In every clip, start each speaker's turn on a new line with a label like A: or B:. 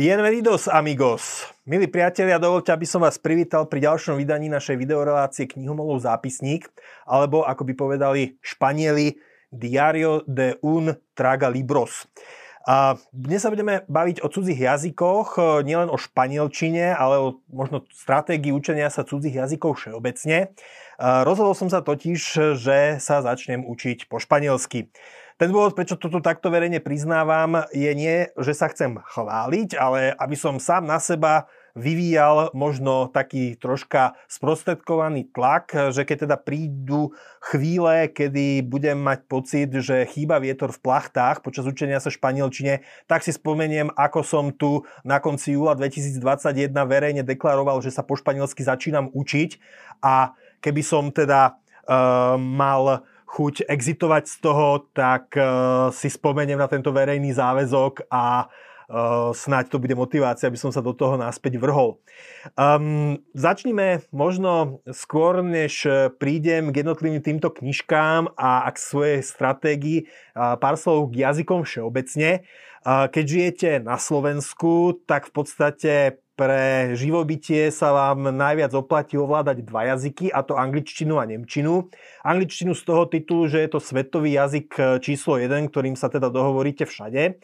A: Bienvenidos amigos. Milí priatelia, dovolte, aby som vás privítal pri ďalšom vydaní našej videorelácie Knihomolov zápisník, alebo ako by povedali Španieli Diario de un Traga Libros. A dnes sa budeme baviť o cudzích jazykoch, nielen o španielčine, ale o možno stratégii učenia sa cudzích jazykov všeobecne. Rozhodol som sa totiž, že sa začnem učiť po španielsky. Ten dôvod, prečo toto takto verejne priznávam, je nie, že sa chcem chváliť, ale aby som sám na seba vyvíjal možno taký troška sprostredkovaný tlak, že keď teda prídu chvíle, kedy budem mať pocit, že chýba vietor v plachtách počas učenia sa španielčine, tak si spomeniem, ako som tu na konci júla 2021 verejne deklaroval, že sa po španielsky začínam učiť. A keby som teda uh, mal chuť exitovať z toho, tak uh, si spomeniem na tento verejný záväzok a uh, snáď to bude motivácia, aby som sa do toho náspäť vrhol. Um, začnime možno skôr, než prídem k jednotlivým týmto knižkám a k svojej stratégii pár slov k jazykom všeobecne. Keď žijete na Slovensku, tak v podstate pre živobytie sa vám najviac oplatí ovládať dva jazyky, a to angličtinu a nemčinu. Angličtinu z toho titulu, že je to svetový jazyk e, číslo 1, ktorým sa teda dohovoríte všade.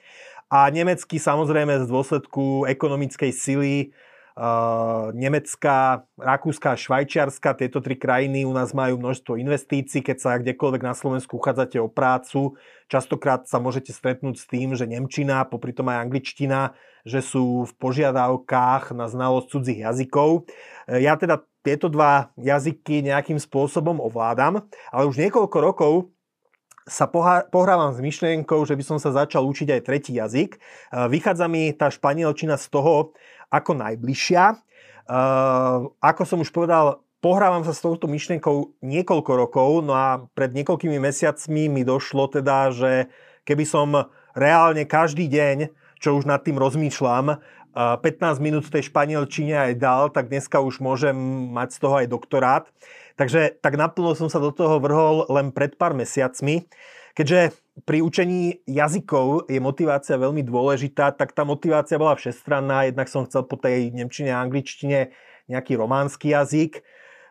A: A nemecký samozrejme z dôsledku ekonomickej sily Uh, Nemecká, Rakúska Švajčiarska, tieto tri krajiny u nás majú množstvo investícií. Keď sa kdekoľvek na Slovensku uchádzate o prácu, častokrát sa môžete stretnúť s tým, že Nemčina, popri tom aj angličtina, že sú v požiadavkách na znalosť cudzích jazykov. E, ja teda tieto dva jazyky nejakým spôsobom ovládam, ale už niekoľko rokov sa pohrávam s myšlienkou, že by som sa začal učiť aj tretí jazyk. E, vychádza mi tá španielčina z toho, ako najbližšia. Uh, ako som už povedal, pohrávam sa s touto myšlienkou niekoľko rokov, no a pred niekoľkými mesiacmi mi došlo teda, že keby som reálne každý deň, čo už nad tým rozmýšľam, 15 minút v tej španielčine aj dal, tak dneska už môžem mať z toho aj doktorát. Takže tak naplno som sa do toho vrhol len pred pár mesiacmi. Keďže pri učení jazykov je motivácia veľmi dôležitá, tak tá motivácia bola všestranná. Jednak som chcel po tej nemčine a angličtine nejaký románsky jazyk.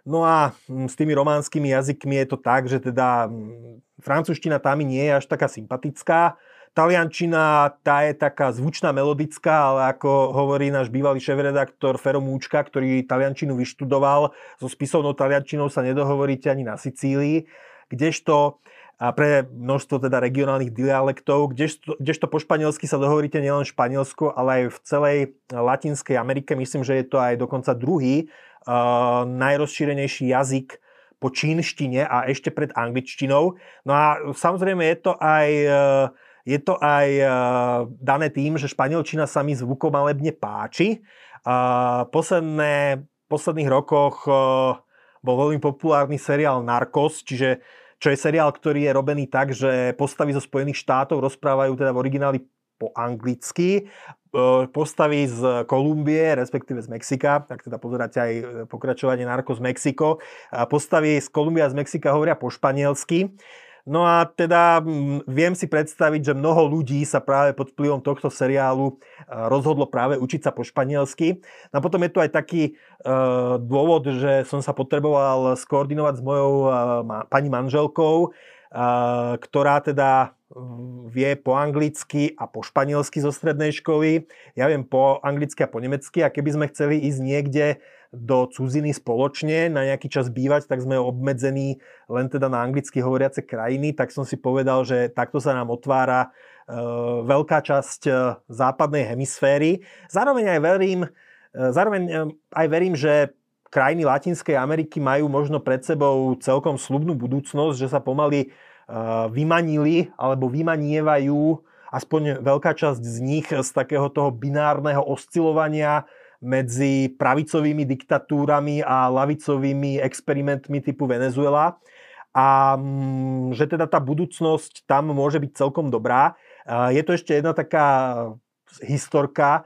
A: No a mm, s tými románskymi jazykmi je to tak, že teda mm, francúzština tá mi nie je až taká sympatická. Taliančina, tá je taká zvučná, melodická, ale ako hovorí náš bývalý šéf-redaktor Fero Múčka, ktorý taliančinu vyštudoval, so spisovnou taliančinou sa nedohovoríte ani na Sicílii. Kdežto a pre množstvo teda regionálnych dialektov, kdežto, kdežto po španielsky sa dohovoríte nielen v Španielsku, ale aj v celej Latinskej Amerike. Myslím, že je to aj dokonca druhý uh, najrozšírenejší jazyk po čínštine a ešte pred angličtinou. No a samozrejme je to aj, uh, je to aj uh, dané tým, že španielčina sa mi zvukomalebne páči. Uh, posledné, v posledných rokoch bol veľmi populárny seriál Narcos, čiže čo je seriál, ktorý je robený tak, že postavy zo Spojených štátov rozprávajú teda v origináli po anglicky, e, postavy z Kolumbie, respektíve z Mexika, tak teda pozeráte aj pokračovanie Narko z Mexiko, postavy z Kolumbia a z Mexika hovoria po španielsky. No a teda viem si predstaviť, že mnoho ľudí sa práve pod vplyvom tohto seriálu rozhodlo práve učiť sa po španielsky. No a potom je tu aj taký uh, dôvod, že som sa potreboval skoordinovať s mojou uh, pani manželkou, ktorá teda vie po anglicky a po španielsky zo strednej školy. Ja viem po anglicky a po nemecky a keby sme chceli ísť niekde do cudziny spoločne na nejaký čas bývať, tak sme obmedzení len teda na anglicky hovoriace krajiny, tak som si povedal, že takto sa nám otvára e, veľká časť e, západnej hemisféry. Zároveň aj verím, e, zároveň aj verím, že krajiny Latinskej Ameriky majú možno pred sebou celkom slubnú budúcnosť, že sa pomaly vymanili alebo vymanievajú aspoň veľká časť z nich z takého toho binárneho oscilovania medzi pravicovými diktatúrami a lavicovými experimentmi typu Venezuela a mm, že teda tá budúcnosť tam môže byť celkom dobrá. Je to ešte jedna taká historka.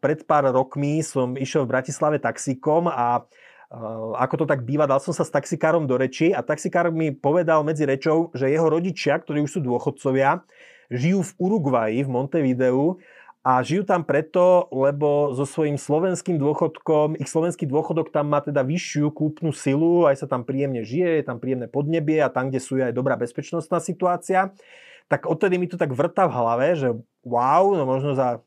A: Pred pár rokmi som išiel v Bratislave taxíkom a ako to tak býva, dal som sa s taxikárom do reči a taxikár mi povedal medzi rečou, že jeho rodičia, ktorí už sú dôchodcovia, žijú v Uruguaji, v Montevideu a žijú tam preto, lebo so svojím slovenským dôchodkom, ich slovenský dôchodok tam má teda vyššiu kúpnu silu, aj sa tam príjemne žije, je tam príjemné podnebie a tam, kde sú aj dobrá bezpečnostná situácia. Tak odtedy mi to tak vrta v hlave, že wow, no možno za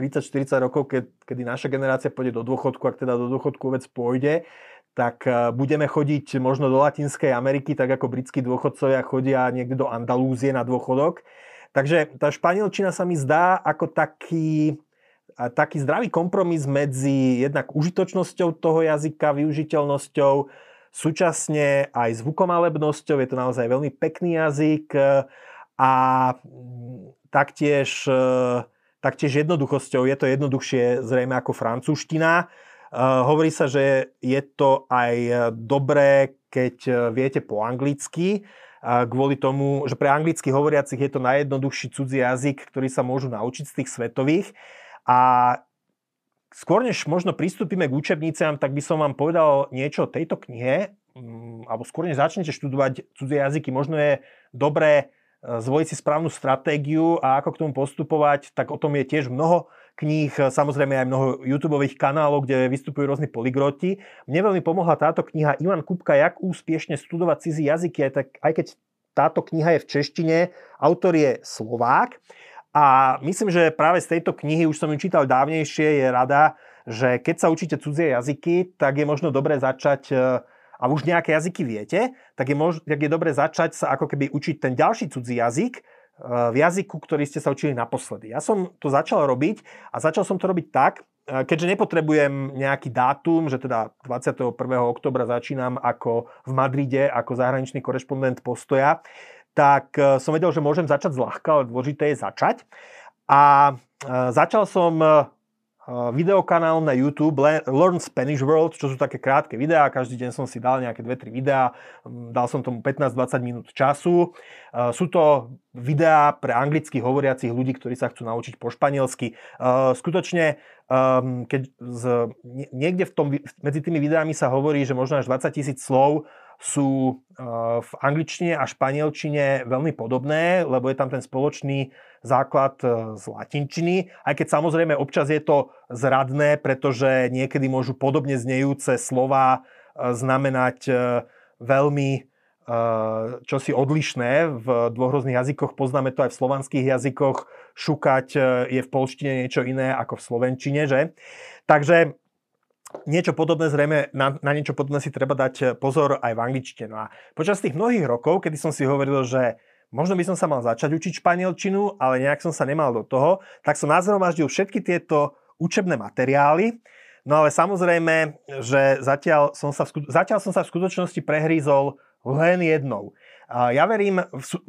A: 30-40 rokov, keď, kedy naša generácia pôjde do dôchodku, ak teda do dôchodku vôbec pôjde, tak e, budeme chodiť možno do Latinskej Ameriky, tak ako britskí dôchodcovia chodia niekde do Andalúzie na dôchodok. Takže tá španielčina sa mi zdá ako taký, taký zdravý kompromis medzi jednak užitočnosťou toho jazyka, využiteľnosťou, súčasne aj zvukomalebnosťou. Je to naozaj veľmi pekný jazyk a taktiež, taktiež jednoduchosťou. Je to jednoduchšie zrejme ako francúzština. Hovorí sa, že je to aj dobré, keď viete po anglicky, kvôli tomu, že pre anglicky hovoriacich je to najjednoduchší cudzí jazyk, ktorý sa môžu naučiť z tých svetových. A skôr než možno pristúpime k učebniciam, tak by som vám povedal niečo o tejto knihe, mm, alebo skôr než začnete študovať cudzie jazyky, možno je dobré zvoliť si správnu stratégiu a ako k tomu postupovať, tak o tom je tiež mnoho kníh, samozrejme aj mnoho YouTube kanálov, kde vystupujú rôzni poligroti. Mne veľmi pomohla táto kniha Ivan Kupka, jak úspiešne studovať cizí jazyky, aj, tak, aj keď táto kniha je v češtine, autor je Slovák. A myslím, že práve z tejto knihy, už som ju čítal dávnejšie, je rada, že keď sa učíte cudzie jazyky, tak je možno dobré začať a už nejaké jazyky viete, tak je, mož, tak je dobre začať sa ako keby učiť ten ďalší cudzí jazyk, v jazyku, ktorý ste sa učili naposledy. Ja som to začal robiť a začal som to robiť tak, e, keďže nepotrebujem nejaký dátum, že teda 21. oktobra začínam ako v Madride, ako zahraničný korešpondent postoja, tak e, som vedel, že môžem začať zľahka, ale dôležité je začať. A e, začal som videokanál na YouTube Learn Spanish World, čo sú také krátke videá. Každý deň som si dal nejaké 2-3 videá. Dal som tomu 15-20 minút času. Sú to videá pre anglicky hovoriacich ľudí, ktorí sa chcú naučiť po španielsky. Skutočne, keď z, niekde v tom, medzi tými videami sa hovorí, že možno až 20 tisíc slov sú v angličtine a španielčine veľmi podobné, lebo je tam ten spoločný základ e, z latinčiny, aj keď samozrejme občas je to zradné, pretože niekedy môžu podobne znejúce slova e, znamenať e, veľmi čosi odlišné v dvoch rôznych jazykoch. Poznáme to aj v slovanských jazykoch. Šukať je v polštine niečo iné ako v slovenčine, že? Takže niečo podobné zrejme, na, na niečo podobné si treba dať pozor aj v angličtine. No a počas tých mnohých rokov, kedy som si hovoril, že možno by som sa mal začať učiť španielčinu, ale nejak som sa nemal do toho, tak som nazhromaždil všetky tieto učebné materiály, no ale samozrejme, že zatiaľ som sa v, zatiaľ som sa v skutočnosti prehrízol len jednou. Ja verím,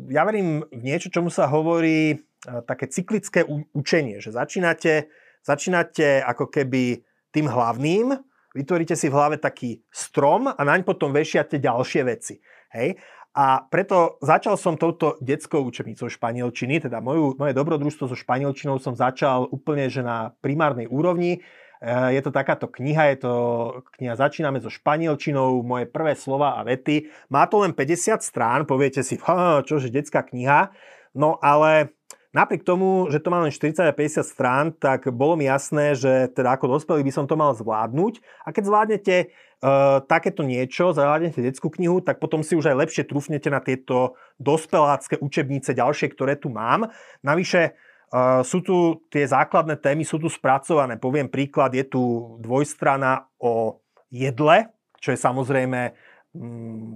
A: ja verím v niečo, čomu sa hovorí také cyklické učenie, že začínate, začínate ako keby tým hlavným, vytvoríte si v hlave taký strom a naň potom vešiate ďalšie veci. Hej? A preto začal som touto detskou učebnicou španielčiny, teda moju, moje dobrodružstvo so španielčinou som začal úplne že na primárnej úrovni. E, je to takáto kniha, je to kniha Začíname so španielčinou, moje prvé slova a vety. Má to len 50 strán, poviete si, čože detská kniha. No ale Napriek tomu, že to má len 40 a 50 strán, tak bolo mi jasné, že teda ako dospelý by som to mal zvládnuť. A keď zvládnete uh, takéto niečo, zvládnete detskú knihu, tak potom si už aj lepšie trúfnete na tieto dospelácké učebnice ďalšie, ktoré tu mám. Navyše uh, sú tu tie základné témy, sú tu spracované. Poviem príklad, je tu dvojstrana o jedle, čo je samozrejme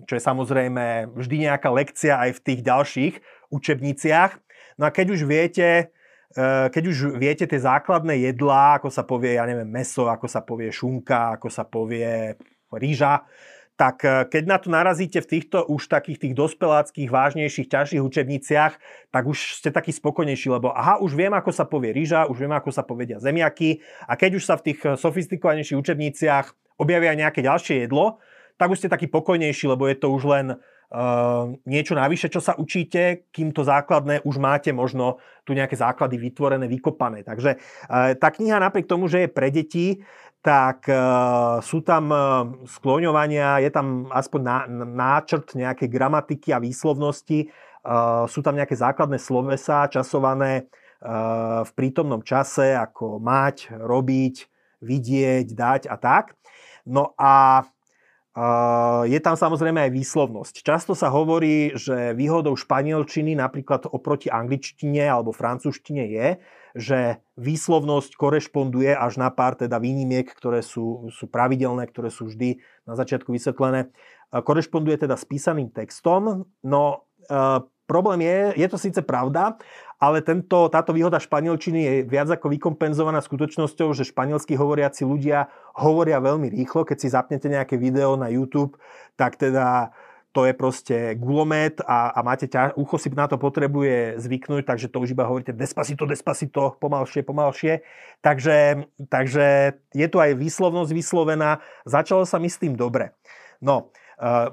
A: čo je samozrejme vždy nejaká lekcia aj v tých ďalších učebniciach. No a keď už viete, eh, keď už viete tie základné jedlá, ako sa povie, ja neviem, meso, ako sa povie šunka, ako sa povie rýža, tak eh, keď na to narazíte v týchto už takých tých dospeláckých, vážnejších, ťažších učebniciach, tak už ste takí spokojnejší, lebo aha, už viem, ako sa povie rýža, už viem, ako sa povedia zemiaky a keď už sa v tých sofistikovanejších učebniciach objavia nejaké ďalšie jedlo, tak už ste taký pokojnejší, lebo je to už len Ehm, niečo navyše, čo sa učíte, kým to základné už máte možno tu nejaké základy vytvorené, vykopané. Takže uh, tá kniha napriek tomu, že je pre deti, tak uh, sú tam uh, skloňovania, je tam aspoň ná, náčrt nejakej gramatiky a výslovnosti, sú tam nejaké základné slovesa časované v prítomnom čase, ako mať, robiť, vidieť, dať a tak. No a je tam samozrejme aj výslovnosť. Často sa hovorí, že výhodou španielčiny napríklad oproti angličtine alebo francúzštine je, že výslovnosť korešponduje až na pár teda výnimiek, ktoré sú, sú pravidelné, ktoré sú vždy na začiatku vysvetlené. Korešponduje teda s písaným textom, no e, problém je, je to síce pravda, ale tento, táto výhoda španielčiny je viac ako vykompenzovaná skutočnosťou, že španielsky hovoriaci ľudia hovoria veľmi rýchlo. Keď si zapnete nejaké video na YouTube, tak teda to je proste gulomet a, a máte ťa, ucho si na to potrebuje zvyknúť, takže to už iba hovoríte despacito, despacito, pomalšie, pomalšie. Takže, takže je tu aj výslovnosť vyslovená. Začalo sa mi s tým dobre. No,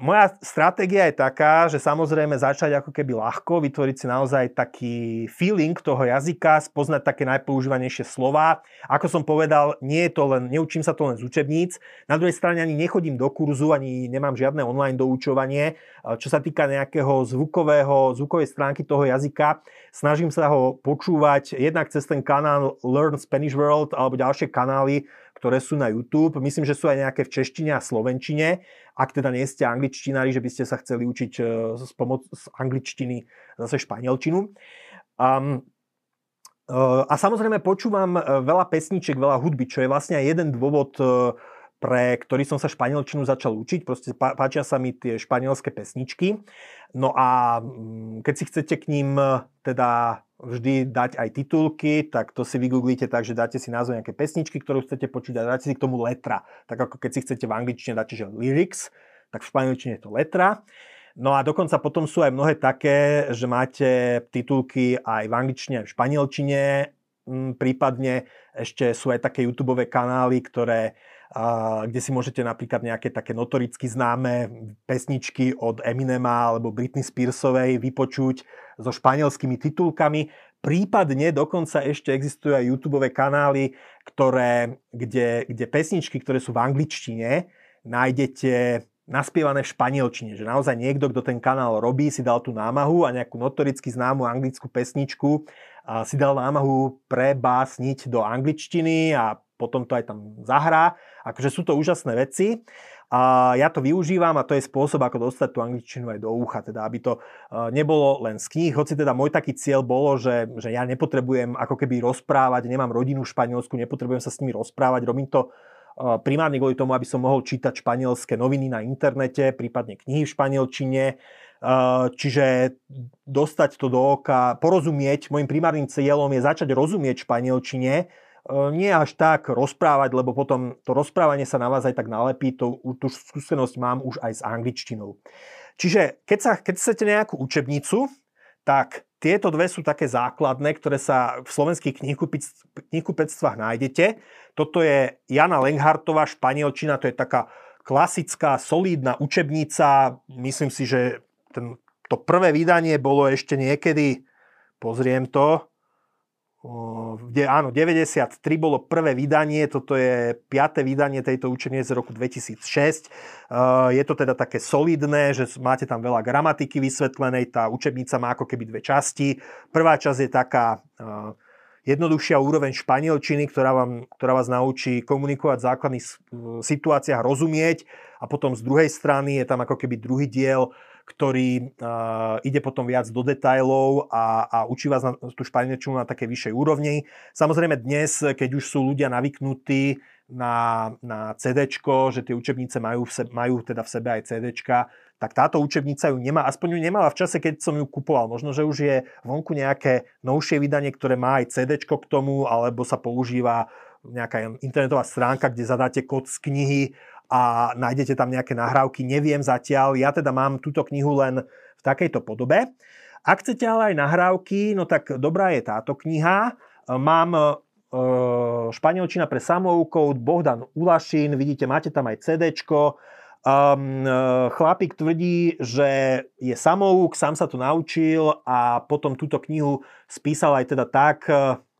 A: moja stratégia je taká, že samozrejme začať ako keby ľahko, vytvoriť si naozaj taký feeling toho jazyka, spoznať také najpoužívanejšie slova. Ako som povedal, nie je to len, neučím sa to len z učebníc. Na druhej strane ani nechodím do kurzu, ani nemám žiadne online doučovanie. Čo sa týka nejakého zvukového, zvukovej stránky toho jazyka, snažím sa ho počúvať jednak cez ten kanál Learn Spanish World alebo ďalšie kanály, ktoré sú na YouTube. Myslím, že sú aj nejaké v češtine a slovenčine. Ak teda nie ste angličtinári, že by ste sa chceli učiť z, e, pomoc, z angličtiny zase španielčinu. Um, a samozrejme počúvam e, veľa pesničiek, veľa hudby, čo je vlastne aj jeden dôvod, pre ktorý som sa španielčinu začal učiť. Proste páčia sa mi tie španielské pesničky. No a mm, keď si chcete k ním teda vždy dať aj titulky, tak to si vygooglíte tak, že dáte si názov nejaké pesničky, ktorú chcete počítať, dáte si k tomu letra. Tak ako keď si chcete v angličtine dáte, že lyrics, tak v španielčine je to letra. No a dokonca potom sú aj mnohé také, že máte titulky aj v angličtine, aj v španielčine, mm, prípadne ešte sú aj také YouTube kanály, ktoré kde si môžete napríklad nejaké také notoricky známe pesničky od Eminema alebo Britney Spearsovej vypočuť so španielskými titulkami. Prípadne dokonca ešte existujú aj YouTube kanály, ktoré, kde, kde pesničky, ktoré sú v angličtine, nájdete naspievané v španielčine. Že naozaj niekto, kto ten kanál robí, si dal tú námahu a nejakú notoricky známu anglickú pesničku si dal námahu prebásniť do angličtiny a potom to aj tam zahrá. Akože sú to úžasné veci. A ja to využívam a to je spôsob, ako dostať tú angličtinu aj do ucha, teda aby to e, nebolo len z kníh, hoci teda môj taký cieľ bolo, že, že ja nepotrebujem ako keby rozprávať, nemám rodinu v Španielsku, nepotrebujem sa s nimi rozprávať, robím to e, primárne kvôli tomu, aby som mohol čítať španielské noviny na internete, prípadne knihy v španielčine, e, čiže dostať to do oka, porozumieť, môjim primárnym cieľom je začať rozumieť španielčine, nie až tak rozprávať, lebo potom to rozprávanie sa na vás aj tak nalepí, to, tú skúsenosť mám už aj s angličtinou. Čiže keď, sa, keď chcete nejakú učebnicu, tak tieto dve sú také základné, ktoré sa v slovenských knihkupectvách nájdete. Toto je Jana Lenghartová, španielčina, to je taká klasická, solídna učebnica. Myslím si, že ten, to prvé vydanie bolo ešte niekedy, pozriem to, kde, áno, 93 bolo prvé vydanie, toto je piaté vydanie tejto učenie z roku 2006. Je to teda také solidné, že máte tam veľa gramatiky vysvetlenej, tá učebnica má ako keby dve časti. Prvá časť je taká jednoduchšia úroveň španielčiny, ktorá, vám, ktorá vás naučí komunikovať v základných situáciách, rozumieť a potom z druhej strany je tam ako keby druhý diel, ktorý uh, ide potom viac do detajlov a, a učí vás na tú španielčinu na také vyššej úrovni. Samozrejme dnes, keď už sú ľudia navyknutí na, na CD, že tie učebnice majú, v sebe, majú teda v sebe aj CD, tak táto učebnica ju nemá, aspoň ju nemala v čase, keď som ju kupoval. Možno, že už je vonku nejaké novšie vydanie, ktoré má aj CD k tomu, alebo sa používa nejaká internetová stránka, kde zadáte kód z knihy a nájdete tam nejaké nahrávky, neviem zatiaľ. Ja teda mám túto knihu len v takejto podobe. Ak chcete ale aj nahrávky, no tak dobrá je táto kniha. Mám e, španielčina pre samoukou, Bohdan Ulašin, vidíte, máte tam aj CD. Um, chlapík tvrdí, že je samouk, sám sa to naučil a potom túto knihu spísal aj teda tak, Mm,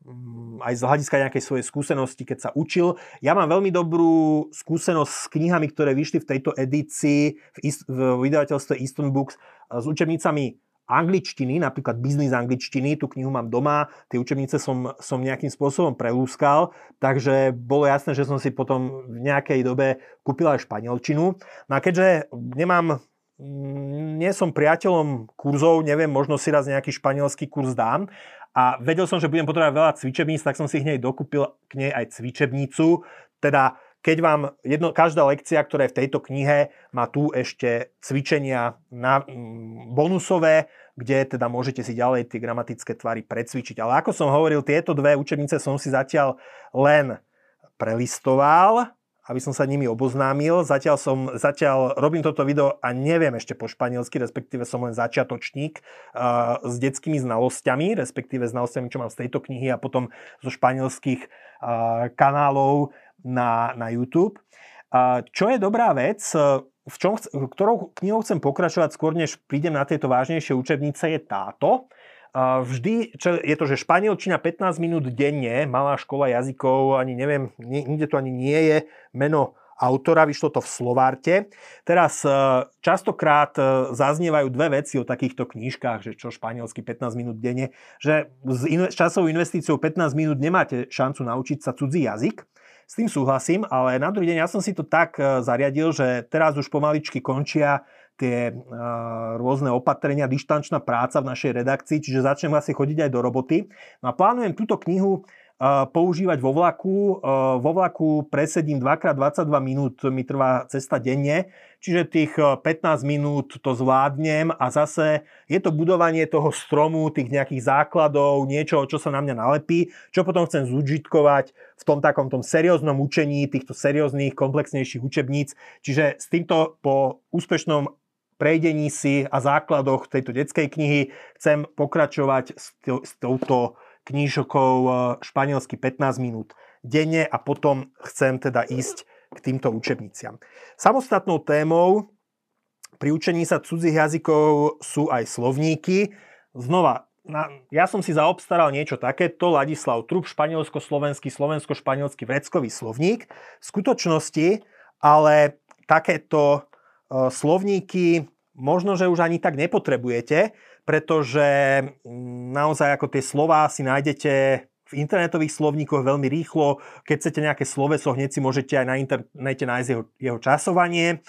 A: aj z hľadiska nejakej svojej skúsenosti, keď sa učil. Ja mám veľmi dobrú skúsenosť s knihami, ktoré vyšli v tejto edícii v, ist- v vydavateľstve Easton Books s učebnicami angličtiny, napríklad biznis angličtiny, tú knihu mám doma, tie učebnice som, som nejakým spôsobom prelúskal, takže bolo jasné, že som si potom v nejakej dobe kúpil aj španielčinu. No a keďže nemám mm, nie som priateľom kurzov, neviem, možno si raz nejaký španielský kurz dám, a vedel som, že budem potrebovať veľa cvičebníc, tak som si hneď dokúpil k nej aj cvičebnicu. Teda keď vám jedno, každá lekcia, ktorá je v tejto knihe, má tu ešte cvičenia na, mm, bonusové, kde teda môžete si ďalej tie gramatické tvary precvičiť. Ale ako som hovoril, tieto dve učebnice som si zatiaľ len prelistoval aby som sa nimi oboznámil. Zatiaľ som, zatiaľ robím toto video a neviem ešte po španielsky, respektíve som len začiatočník s detskými znalosťami, respektíve znalosťami, čo mám z tejto knihy a potom zo španielských kanálov na, na YouTube. Čo je dobrá vec, v čom, ktorou knihou chcem pokračovať skôr, než prídem na tieto vážnejšie učebnice, je táto vždy, čo je to, že španielčina 15 minút denne, malá škola jazykov, ani neviem, nikde to ani nie je meno autora, vyšlo to v Slovárte. Teraz e, častokrát e, zaznievajú dve veci o takýchto knížkach, že čo španielsky 15 minút denne, že s, in- s časovou investíciou 15 minút nemáte šancu naučiť sa cudzí jazyk. S tým súhlasím, ale na druhý deň ja som si to tak e, zariadil, že teraz už pomaličky končia tie rôzne opatrenia, dištančná práca v našej redakcii, čiže začnem asi chodiť aj do roboty. No a plánujem túto knihu používať vo vlaku. Vo vlaku presedím 2x22 minút, mi trvá cesta denne, čiže tých 15 minút to zvládnem a zase je to budovanie toho stromu, tých nejakých základov, niečo, čo sa na mňa nalepí, čo potom chcem zúžitkovať v tom takom tom serióznom učení, týchto serióznych, komplexnejších učebníc. Čiže s týmto po úspešnom prejdení si a základoch tejto detskej knihy chcem pokračovať s, s touto knížokou e, španielsky 15 minút denne a potom chcem teda ísť k týmto učebniciam. Samostatnou témou pri učení sa cudzích jazykov sú aj slovníky. Znova, na, ja som si zaobstaral niečo takéto, Ladislav Trup, španielsko-slovenský, slovensko-španielský vreckový slovník. V skutočnosti ale takéto E, slovníky možno, že už ani tak nepotrebujete, pretože mm, naozaj ako tie slová si nájdete v internetových slovníkoch veľmi rýchlo. Keď chcete nejaké sloveso, hneď si môžete aj na internete nájsť jeho, jeho časovanie.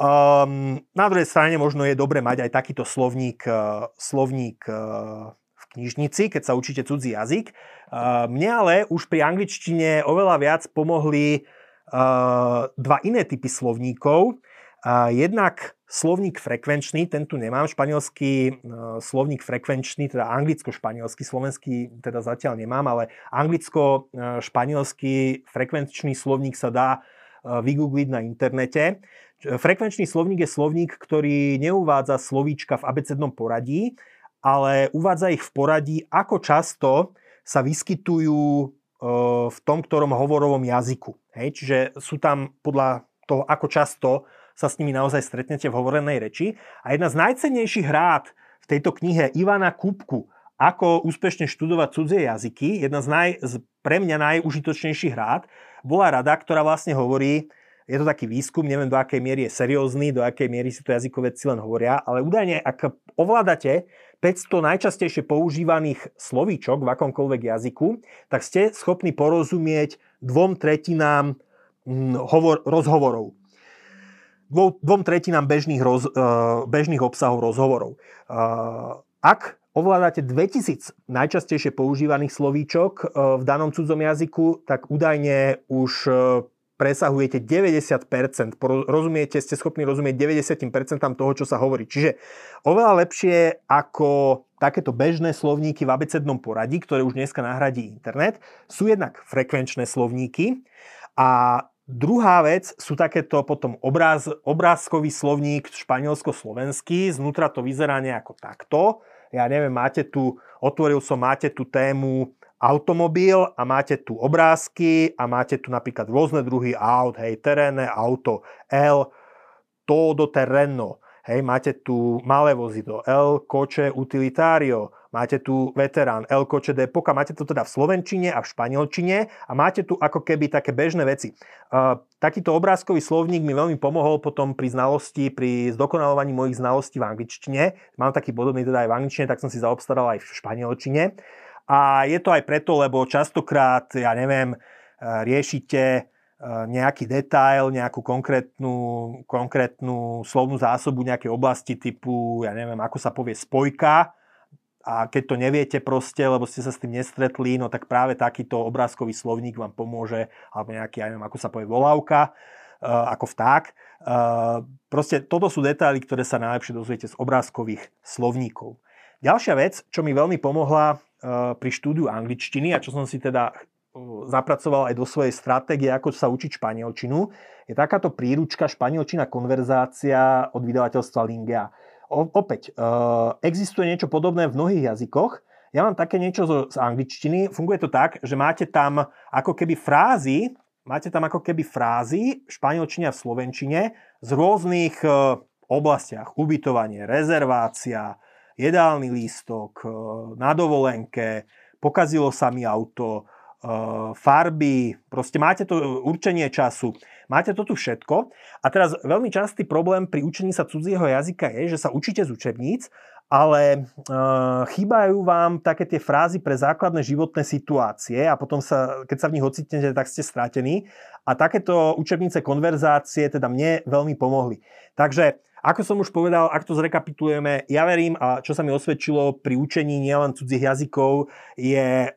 A: Um, na druhej strane možno je dobre mať aj takýto slovník, uh, slovník uh, v knižnici, keď sa učíte cudzí jazyk. Uh, mne ale už pri angličtine oveľa viac pomohli dva iné typy slovníkov. Jednak slovník frekvenčný, ten tu nemám, španielský e, slovník frekvenčný, teda anglicko-španielský, slovenský teda zatiaľ nemám, ale anglicko-španielský frekvenčný slovník sa dá e, vygoogliť na internete. Frekvenčný slovník je slovník, ktorý neuvádza slovíčka v abecednom poradí, ale uvádza ich v poradí, ako často sa vyskytujú e, v tom ktorom hovorovom jazyku. Hej, čiže sú tam podľa toho, ako často sa s nimi naozaj stretnete v hovorenej reči. A jedna z najcennejších rád v tejto knihe Ivana Kupku, ako úspešne študovať cudzie jazyky, jedna z, naj, z pre mňa najužitočnejších rád, bola rada, ktorá vlastne hovorí, je to taký výskum, neviem do akej miery je seriózny, do akej miery si to jazykovedci len hovoria, ale údajne, ak ovládate 500 najčastejšie používaných slovíčok v akomkoľvek jazyku, tak ste schopní porozumieť dvom tretinám hm, hovor, rozhovorov dvom, tretinám bežných, roz, uh, bežných obsahov rozhovorov. Uh, ak ovládate 2000 najčastejšie používaných slovíčok uh, v danom cudzom jazyku, tak údajne už presahujete 90%, rozumiete, ste schopní rozumieť 90% toho, čo sa hovorí. Čiže oveľa lepšie ako takéto bežné slovníky v abecednom poradí, ktoré už dneska nahradí internet, sú jednak frekvenčné slovníky a Druhá vec sú takéto potom obráz, obrázkový slovník španielsko-slovenský, znútra to vyzerá nejako takto. Ja neviem, máte tu, otvoril som, máte tu tému automobil a máte tu obrázky a máte tu napríklad rôzne druhy aut, hej, terénne auto, L, todo terreno. Hej, máte tu malé vozidlo, El Coche Utilitario, máte tu veterán, El Coche de Poca, máte to teda v slovenčine a v španielčine a máte tu ako keby také bežné veci. Uh, takýto obrázkový slovník mi veľmi pomohol potom pri znalosti, pri zdokonalovaní mojich znalostí v angličtine. Mám taký podobný teda aj v angličtine, tak som si zaobstaral aj v španielčine. A je to aj preto, lebo častokrát, ja neviem, riešite nejaký detail, nejakú konkrétnu, konkrétnu slovnú zásobu nejakej oblasti typu, ja neviem, ako sa povie spojka, a keď to neviete proste, lebo ste sa s tým nestretli, no tak práve takýto obrázkový slovník vám pomôže, alebo nejaký, ja neviem, ako sa povie volávka, uh, ako vták. Uh, proste toto sú detaily, ktoré sa najlepšie dozviete z obrázkových slovníkov. Ďalšia vec, čo mi veľmi pomohla pri štúdiu angličtiny a čo som si teda zapracoval aj do svojej stratégie, ako sa učiť španielčinu, je takáto príručka Španielčina konverzácia od vydavateľstva Lingea. O, opäť, e, existuje niečo podobné v mnohých jazykoch. Ja mám také niečo z, z angličtiny. Funguje to tak, že máte tam ako keby frázy, máte tam ako keby frázy v španielčine a v slovenčine z rôznych e, oblastiach. Ubytovanie, rezervácia, jedálny lístok, e, na dovolenke, pokazilo sa mi auto, farby, proste máte to určenie času, máte to tu všetko. A teraz veľmi častý problém pri učení sa cudzieho jazyka je, že sa učíte z učebníc, ale uh, chýbajú vám také tie frázy pre základné životné situácie a potom sa, keď sa v nich ocitnete, tak ste stratení. A takéto učebnice konverzácie teda mne veľmi pomohli. Takže ako som už povedal, ak to zrekapitulujeme, ja verím, a čo sa mi osvedčilo pri učení nielen cudzích jazykov, je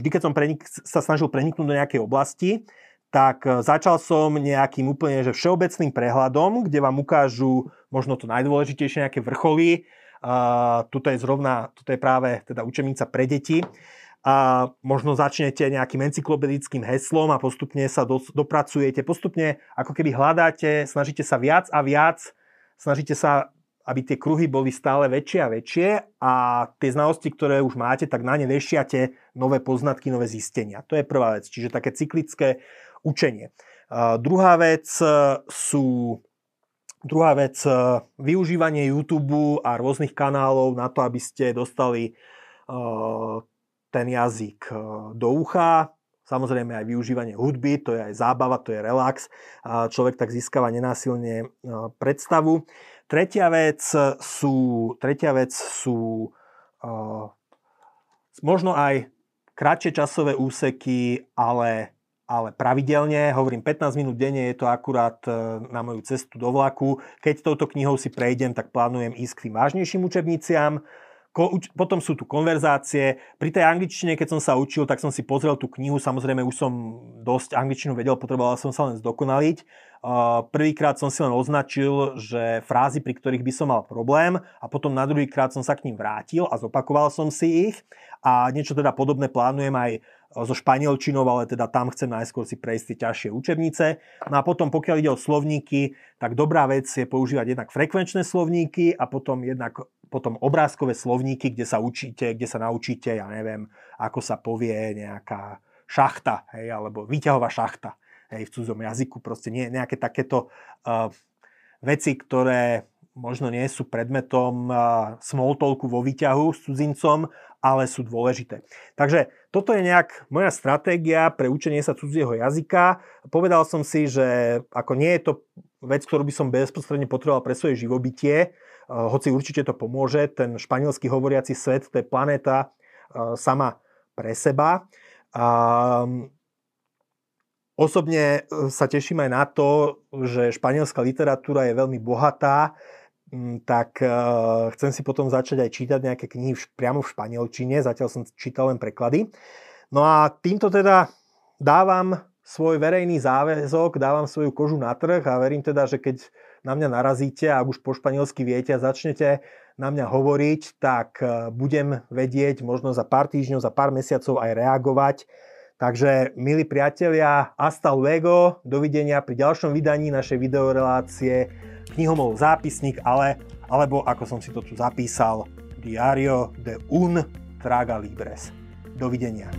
A: vždy, keď som prenik- sa snažil preniknúť do nejakej oblasti, tak e, začal som nejakým úplne že všeobecným prehľadom, kde vám ukážu možno to najdôležitejšie, nejaké vrcholy. Uh, tuto je zrovna, tuto je práve teda učebnica pre deti. A možno začnete nejakým encyklopedickým heslom a postupne sa do, dopracujete, postupne ako keby hľadáte, snažíte sa viac a viac snažíte sa, aby tie kruhy boli stále väčšie a väčšie a tie znalosti, ktoré už máte, tak na ne vešiate nové poznatky, nové zistenia. To je prvá vec, čiže také cyklické učenie. Uh, druhá vec sú Druhá vec, využívanie YouTube a rôznych kanálov na to, aby ste dostali uh, ten jazyk do ucha. Samozrejme aj využívanie hudby, to je aj zábava, to je relax. Človek tak získava nenásilne predstavu. Tretia vec sú, tretia vec sú možno aj kratšie časové úseky, ale, ale pravidelne. Hovorím, 15 minút denne je to akurát e, na moju cestu do vlaku. Keď touto knihou si prejdem, tak plánujem ísť k tým vážnejším učebniciam potom sú tu konverzácie. Pri tej angličtine, keď som sa učil, tak som si pozrel tú knihu. Samozrejme, už som dosť angličtinu vedel, potreboval som sa len zdokonaliť. Prvýkrát som si len označil, že frázy, pri ktorých by som mal problém a potom na druhýkrát som sa k ním vrátil a zopakoval som si ich. A niečo teda podobné plánujem aj so španielčinou, ale teda tam chcem najskôr si prejsť tie ťažšie učebnice. No a potom, pokiaľ ide o slovníky, tak dobrá vec je používať jednak frekvenčné slovníky a potom jednak potom obrázkové slovníky, kde sa učíte, kde sa naučíte, ja neviem, ako sa povie nejaká šachta, hej, alebo výťahová šachta, hej, v cudzom jazyku, proste nie, nejaké takéto uh, veci, ktoré možno nie sú predmetom uh, small talku vo výťahu s cudzincom, ale sú dôležité. Takže toto je nejak moja stratégia pre učenie sa cudzieho jazyka. Povedal som si, že ako nie je to vec, ktorú by som bezprostredne potreboval pre svoje živobytie, hoci určite to pomôže. Ten španielský hovoriaci svet, to je planéta sama pre seba. Osobne sa teším aj na to, že španielská literatúra je veľmi bohatá tak uh, chcem si potom začať aj čítať nejaké knihy priamo v španielčine, zatiaľ som čítal len preklady. No a týmto teda dávam svoj verejný záväzok, dávam svoju kožu na trh a verím teda, že keď na mňa narazíte a už po španielsky viete a začnete na mňa hovoriť, tak uh, budem vedieť možno za pár týždňov, za pár mesiacov aj reagovať. Takže, milí priatelia, hasta luego, dovidenia pri ďalšom vydaní našej videorelácie knihomol zápisník, ale, alebo ako som si to tu zapísal, Diario de un Traga Libres. Dovidenia.